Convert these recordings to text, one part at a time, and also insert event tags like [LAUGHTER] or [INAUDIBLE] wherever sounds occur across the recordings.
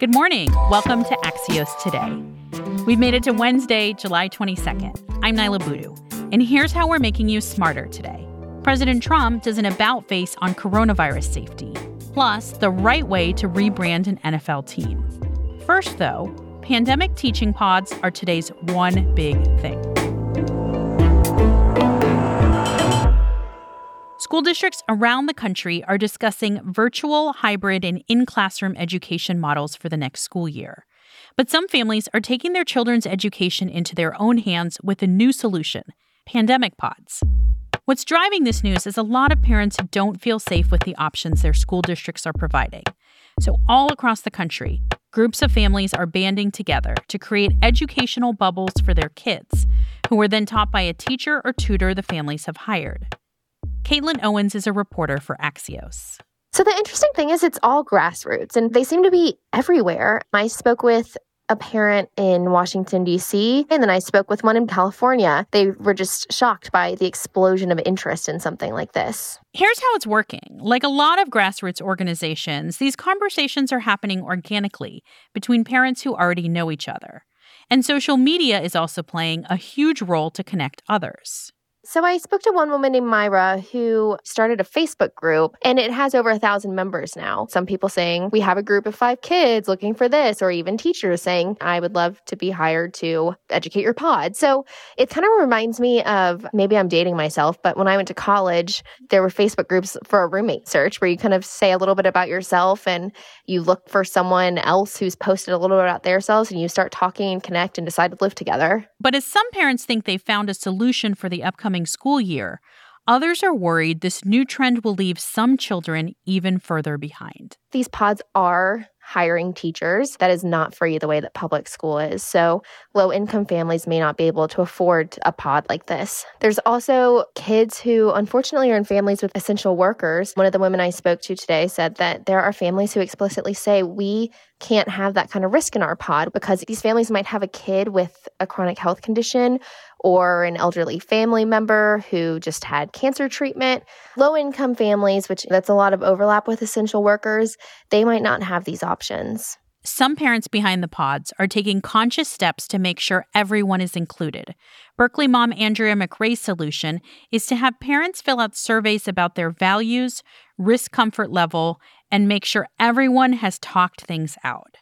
Good morning. Welcome to Axios Today. We've made it to Wednesday, July 22nd. I'm Niala Boodhoo, and here's how we're making you smarter today. President Trump does an about face on coronavirus safety, plus the right way to rebrand an NFL team. First, though, pandemic teaching pods are today's one big thing. School districts around the country are discussing virtual, hybrid, and in classroom education models for the next school year. But some families are taking their children's education into their own hands with a new solution pandemic pods. What's driving this news is a lot of parents don't feel safe with the options their school districts are providing. So, all across the country, groups of families are banding together to create educational bubbles for their kids, who are then taught by a teacher or tutor the families have hired. Caitlin Owens is a reporter for Axios. So, the interesting thing is, it's all grassroots and they seem to be everywhere. I spoke with a parent in Washington, D.C., and then I spoke with one in California. They were just shocked by the explosion of interest in something like this. Here's how it's working. Like a lot of grassroots organizations, these conversations are happening organically between parents who already know each other. And social media is also playing a huge role to connect others. So I spoke to one woman named Myra who started a Facebook group and it has over a thousand members now. Some people saying, we have a group of five kids looking for this, or even teachers saying, I would love to be hired to educate your pod. So it kind of reminds me of maybe I'm dating myself, but when I went to college, there were Facebook groups for a roommate search where you kind of say a little bit about yourself and you look for someone else who's posted a little bit about themselves and you start talking and connect and decide to live together. But as some parents think they found a solution for the upcoming upcoming school year, others are worried this new trend will leave some children even further behind. These pods are hiring teachers. That is not free the way that public school is. So low income families may not be able to afford a pod like this. There's also kids who unfortunately are in families with essential workers. One of the women I spoke to today said that there are families who explicitly say we can't have that kind of risk in our pod because these families might have a kid with a chronic health condition or an elderly family member who just had cancer treatment. Low income families, which that's a lot of overlap with essential workers, they might not have these options. Some parents behind the pods are taking conscious steps to make sure everyone is included. Berkeley mom Andrea McRae's solution is to have parents fill out surveys about their values, risk comfort level, and make sure everyone has talked things out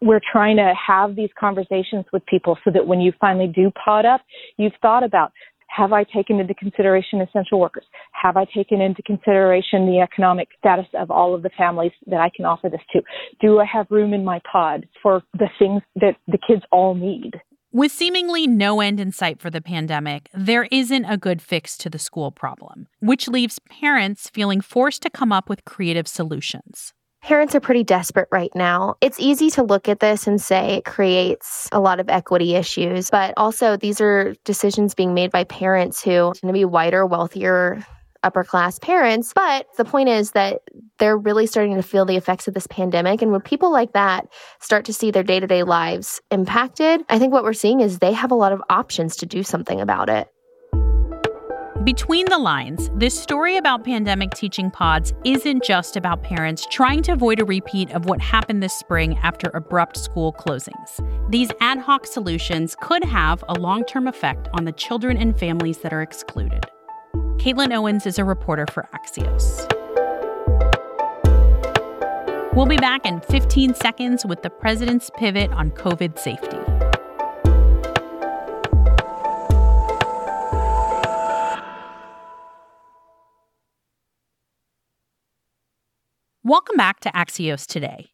we're trying to have these conversations with people so that when you finally do pod up, you've thought about have I taken into consideration essential workers? Have I taken into consideration the economic status of all of the families that I can offer this to? Do I have room in my pod for the things that the kids all need? With seemingly no end in sight for the pandemic, there isn't a good fix to the school problem, which leaves parents feeling forced to come up with creative solutions. Parents are pretty desperate right now. It's easy to look at this and say it creates a lot of equity issues, but also these are decisions being made by parents who are going to be whiter, wealthier, upper class parents. But the point is that they're really starting to feel the effects of this pandemic. And when people like that start to see their day to day lives impacted, I think what we're seeing is they have a lot of options to do something about it. Between the lines, this story about pandemic teaching pods isn't just about parents trying to avoid a repeat of what happened this spring after abrupt school closings. These ad hoc solutions could have a long term effect on the children and families that are excluded. Caitlin Owens is a reporter for Axios. We'll be back in 15 seconds with the president's pivot on COVID safety. Welcome back to Axios Today.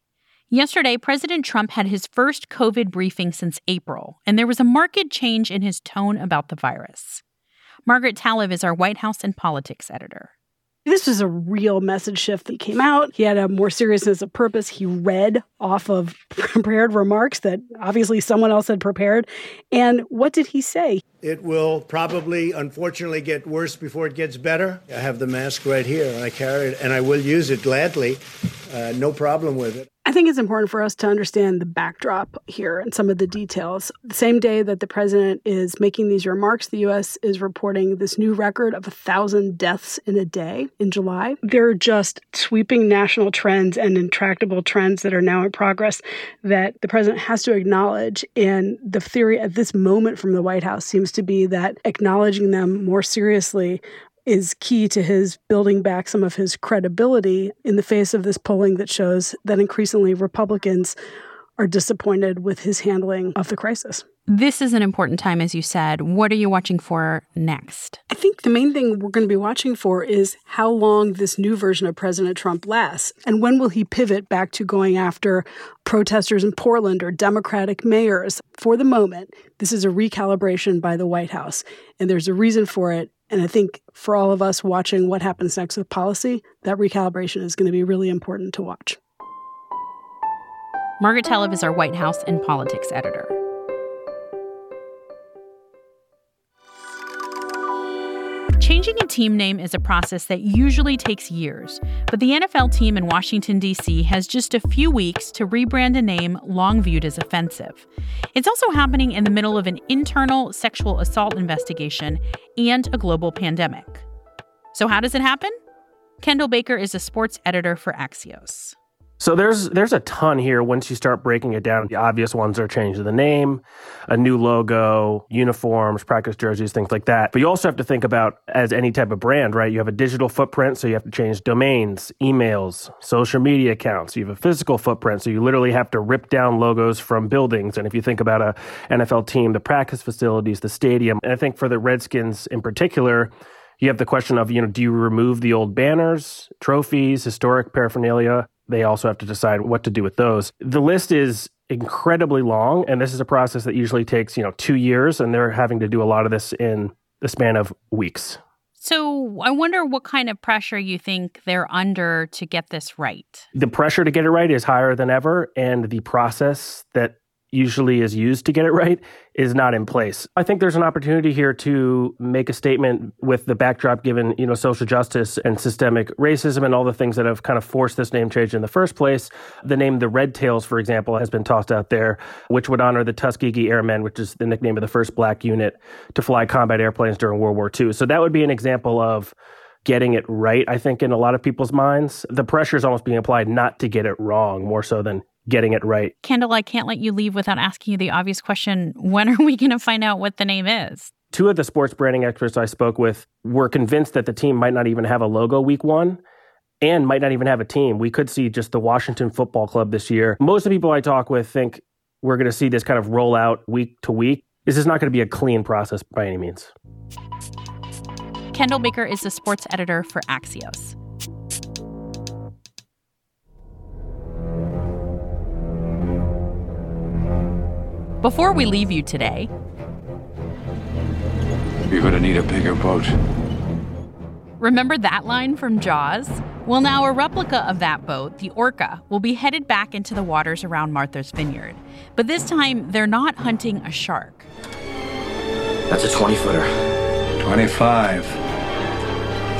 Yesterday, President Trump had his first COVID briefing since April, and there was a marked change in his tone about the virus. Margaret Talev is our White House and politics editor. This was a real message shift that came out. He had a more seriousness of purpose. He read off of [LAUGHS] prepared remarks that obviously someone else had prepared. And what did he say? It will probably, unfortunately, get worse before it gets better. I have the mask right here, I carry it, and I will use it gladly. Uh, no problem with it. I think it's important for us to understand the backdrop here and some of the details. The same day that the president is making these remarks, the U.S. is reporting this new record of a thousand deaths in a day in July. There are just sweeping national trends and intractable trends that are now in progress that the president has to acknowledge. And the theory at this moment from the White House seems to be that acknowledging them more seriously is key to his building back some of his credibility in the face of this polling that shows that increasingly Republicans are disappointed with his handling of the crisis. This is an important time, as you said. What are you watching for next? I think the main thing we're going to be watching for is how long this new version of President Trump lasts. And when will he pivot back to going after protesters in Portland or Democratic mayors? For the moment, this is a recalibration by the White House. And there's a reason for it. And I think for all of us watching what happens next with policy, that recalibration is going to be really important to watch. Margaret Talev is our White House and politics editor. Changing a team name is a process that usually takes years, but the NFL team in Washington, D.C. has just a few weeks to rebrand a name long viewed as offensive. It's also happening in the middle of an internal sexual assault investigation and a global pandemic. So, how does it happen? Kendall Baker is a sports editor for Axios. So there's there's a ton here once you start breaking it down. The obvious ones are changing the name, a new logo, uniforms, practice jerseys, things like that. But you also have to think about as any type of brand, right? You have a digital footprint, so you have to change domains, emails, social media accounts. You have a physical footprint, so you literally have to rip down logos from buildings. And if you think about a NFL team, the practice facilities, the stadium, and I think for the Redskins in particular, you have the question of, you know, do you remove the old banners, trophies, historic paraphernalia? They also have to decide what to do with those. The list is incredibly long, and this is a process that usually takes, you know, two years, and they're having to do a lot of this in the span of weeks. So I wonder what kind of pressure you think they're under to get this right. The pressure to get it right is higher than ever, and the process that usually is used to get it right is not in place. I think there's an opportunity here to make a statement with the backdrop given, you know, social justice and systemic racism and all the things that have kind of forced this name change in the first place. The name the Red Tails, for example, has been tossed out there, which would honor the Tuskegee Airmen, which is the nickname of the first black unit to fly combat airplanes during World War II. So that would be an example of getting it right, I think, in a lot of people's minds. The pressure is almost being applied not to get it wrong more so than getting it right. Kendall, I can't let you leave without asking you the obvious question when are we going to find out what the name is? Two of the sports branding experts I spoke with were convinced that the team might not even have a logo week one and might not even have a team. We could see just the Washington Football Club this year. Most of the people I talk with think we're going to see this kind of roll out week to week. This is not going to be a clean process by any means. Kendall Baker is the sports editor for Axios. Before we leave you today, you're going to need a bigger boat. Remember that line from Jaws? Well, now a replica of that boat, the Orca, will be headed back into the waters around Martha's Vineyard. But this time, they're not hunting a shark. That's a 20 footer. 25.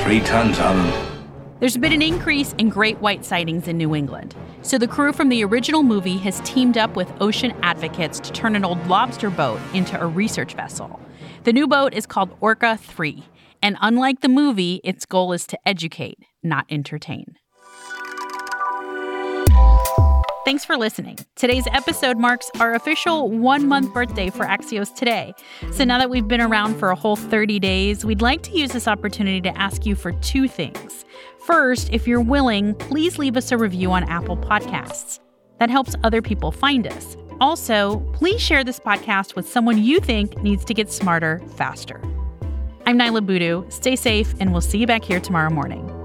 Three tons on them. There's been an increase in great white sightings in New England. So the crew from the original movie has teamed up with ocean advocates to turn an old lobster boat into a research vessel. The new boat is called Orca 3, and unlike the movie, its goal is to educate, not entertain. Thanks for listening. Today's episode marks our official one month birthday for Axios Today. So now that we've been around for a whole 30 days, we'd like to use this opportunity to ask you for two things. First, if you're willing, please leave us a review on Apple Podcasts. That helps other people find us. Also, please share this podcast with someone you think needs to get smarter faster. I'm Niala Boodhoo. Stay safe, and we'll see you back here tomorrow morning.